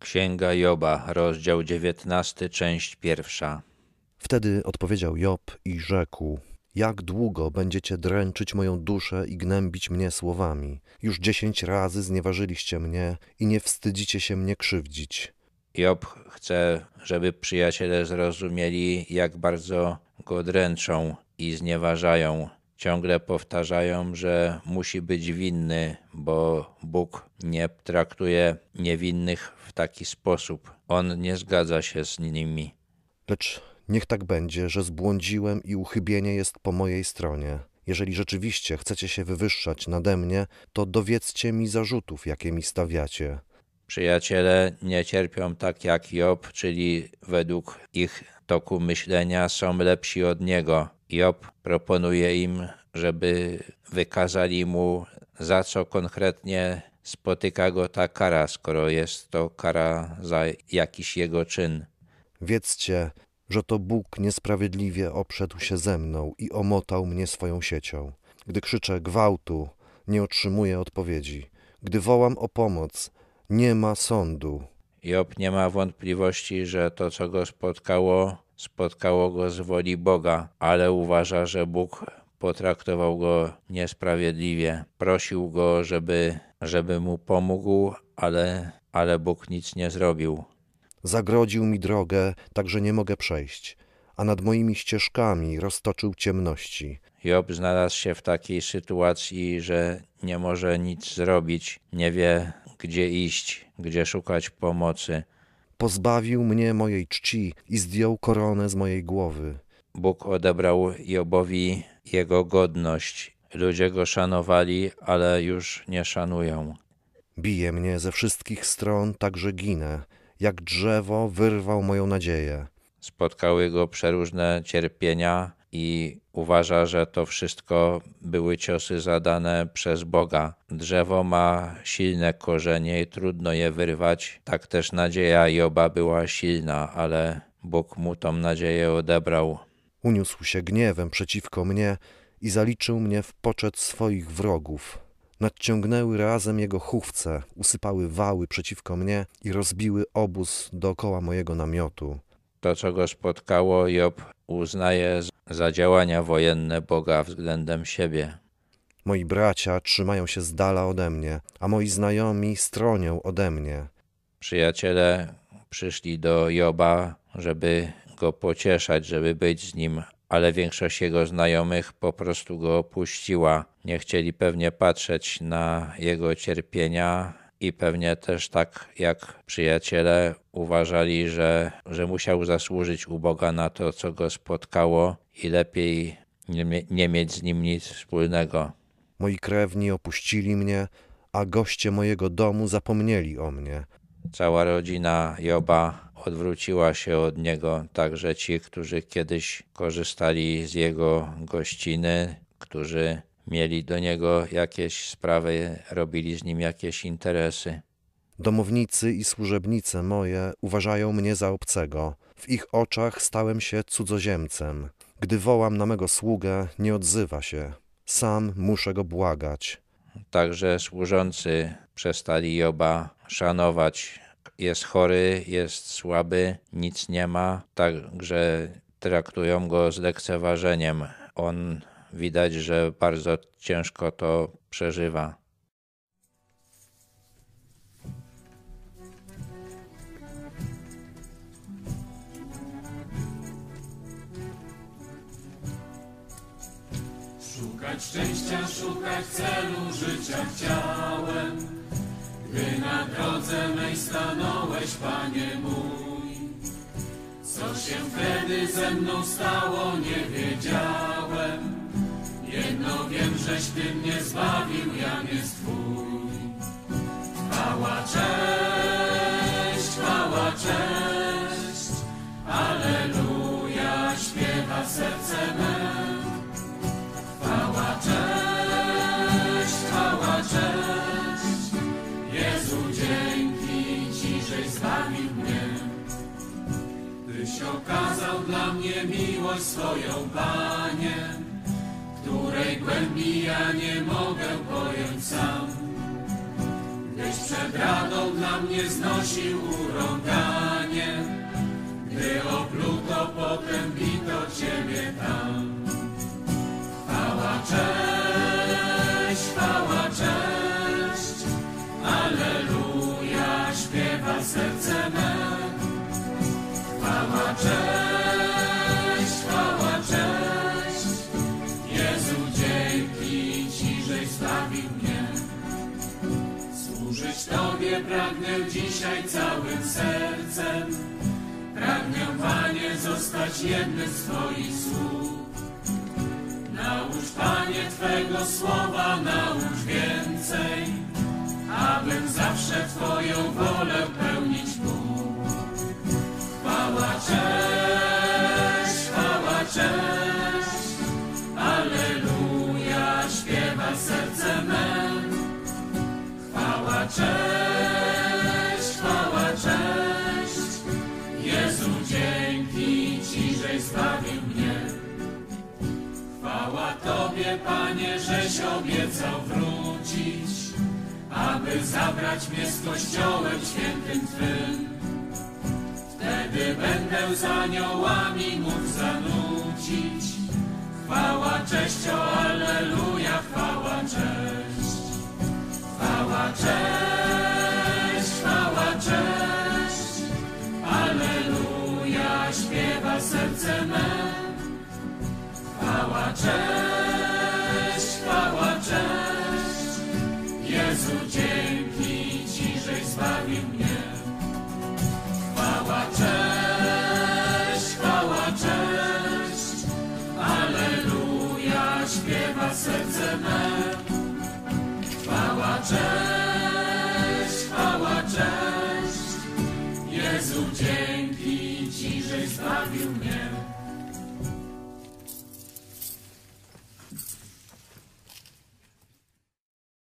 Księga Joba, rozdział 19, część pierwsza. Wtedy odpowiedział Job i rzekł: Jak długo będziecie dręczyć moją duszę i gnębić mnie słowami? Już dziesięć razy znieważyliście mnie i nie wstydzicie się mnie krzywdzić. Job chce, żeby przyjaciele zrozumieli, jak bardzo go dręczą i znieważają. Ciągle powtarzają, że musi być winny, bo Bóg nie traktuje niewinnych w taki sposób. On nie zgadza się z nimi. Lecz niech tak będzie, że zbłądziłem i uchybienie jest po mojej stronie. Jeżeli rzeczywiście chcecie się wywyższać nade mnie, to dowiedzcie mi zarzutów, jakie mi stawiacie. Przyjaciele nie cierpią tak jak Job, czyli według ich toku myślenia są lepsi od niego. Job proponuje im, żeby wykazali mu, za co konkretnie spotyka go ta kara, skoro jest to kara za jakiś jego czyn. Wiedzcie, że to Bóg niesprawiedliwie oprzedł się ze mną i omotał mnie swoją siecią. Gdy krzyczę gwałtu, nie otrzymuję odpowiedzi. Gdy wołam o pomoc, nie ma sądu. Job nie ma wątpliwości, że to, co go spotkało, spotkało go z woli Boga, ale uważa, że Bóg potraktował go niesprawiedliwie. Prosił go, żeby, żeby mu pomógł, ale, ale Bóg nic nie zrobił. Zagrodził mi drogę, tak że nie mogę przejść, a nad moimi ścieżkami roztoczył ciemności. Job znalazł się w takiej sytuacji, że nie może nic zrobić, nie wie gdzie iść, gdzie szukać pomocy. Pozbawił mnie mojej czci i zdjął koronę z mojej głowy. Bóg odebrał Jobowi jego godność. Ludzie go szanowali, ale już nie szanują. Bije mnie ze wszystkich stron, tak że ginę. Jak drzewo wyrwał moją nadzieję. Spotkały go przeróżne cierpienia i uważa, że to wszystko były ciosy zadane przez Boga. Drzewo ma silne korzenie i trudno je wyrwać. Tak też nadzieja Joba była silna, ale Bóg mu tą nadzieję odebrał. Uniósł się gniewem przeciwko mnie i zaliczył mnie w poczet swoich wrogów. Nadciągnęły razem jego chówce, usypały wały przeciwko mnie i rozbiły obóz dookoła mojego namiotu. To, co go spotkało, Job uznaje za działania wojenne Boga względem siebie. Moi bracia trzymają się z dala ode mnie, a moi znajomi stronią ode mnie. Przyjaciele przyszli do Joba, żeby go pocieszać, żeby być z nim, ale większość jego znajomych po prostu go opuściła. Nie chcieli pewnie patrzeć na jego cierpienia i pewnie też tak jak przyjaciele uważali, że, że musiał zasłużyć u Boga na to, co go spotkało i lepiej nie, nie mieć z nim nic wspólnego. Moi krewni opuścili mnie, a goście mojego domu zapomnieli o mnie. Cała rodzina Joba odwróciła się od niego, także ci, którzy kiedyś korzystali z jego gościny, którzy mieli do niego jakieś sprawy, robili z nim jakieś interesy. Domownicy i służebnice moje uważają mnie za obcego. W ich oczach stałem się cudzoziemcem. Gdy wołam na mego sługę, nie odzywa się. Sam muszę go błagać. Także służący przestali Joba szanować. Jest chory, jest słaby, nic nie ma, także traktują go z lekceważeniem. On widać, że bardzo ciężko to przeżywa. Szukać szczęścia, szukać celu życia chciałem, gdy na drodze mej stanąłeś, Panie mój. Co się wtedy ze mną stało, nie wiedziałem. Jedno wiem, żeś Ty mnie zbawił, ja nie Twój. Chwała, cześć, chwała, cześć, Alleluja, śpiewa serce me. Chwała, cześć, chwała, cześć, Jezu, dzięki Ci, żeś zbawił mnie. Tyś okazał dla mnie miłość swoją, Panie, której głębi ja nie mogę pojąć sam. Gdy Tyś przed radą dla mnie znosił urąganie, gdy opluto, potem bito Ciebie tam. Chwała, pragnę dzisiaj całym sercem. Pragnę, Panie, zostać jednym z Twoich słów. Naucz, Panie, Twego słowa, naucz więcej, abym zawsze Twoją wolę Zbawił mnie. Chwała Tobie, Panie, żeś obiecał wrócić, aby zabrać mnie z Kościołem świętym Twym. Wtedy będę z aniołami mógł zanucić. Chwała, cześć, o Alleluja, chwała, cześć. Chwała, cześć, zbawił mnie. Chwała, cześć, chwała, cześć. Alleluja, śpiewa serce me. Chwała, cześć,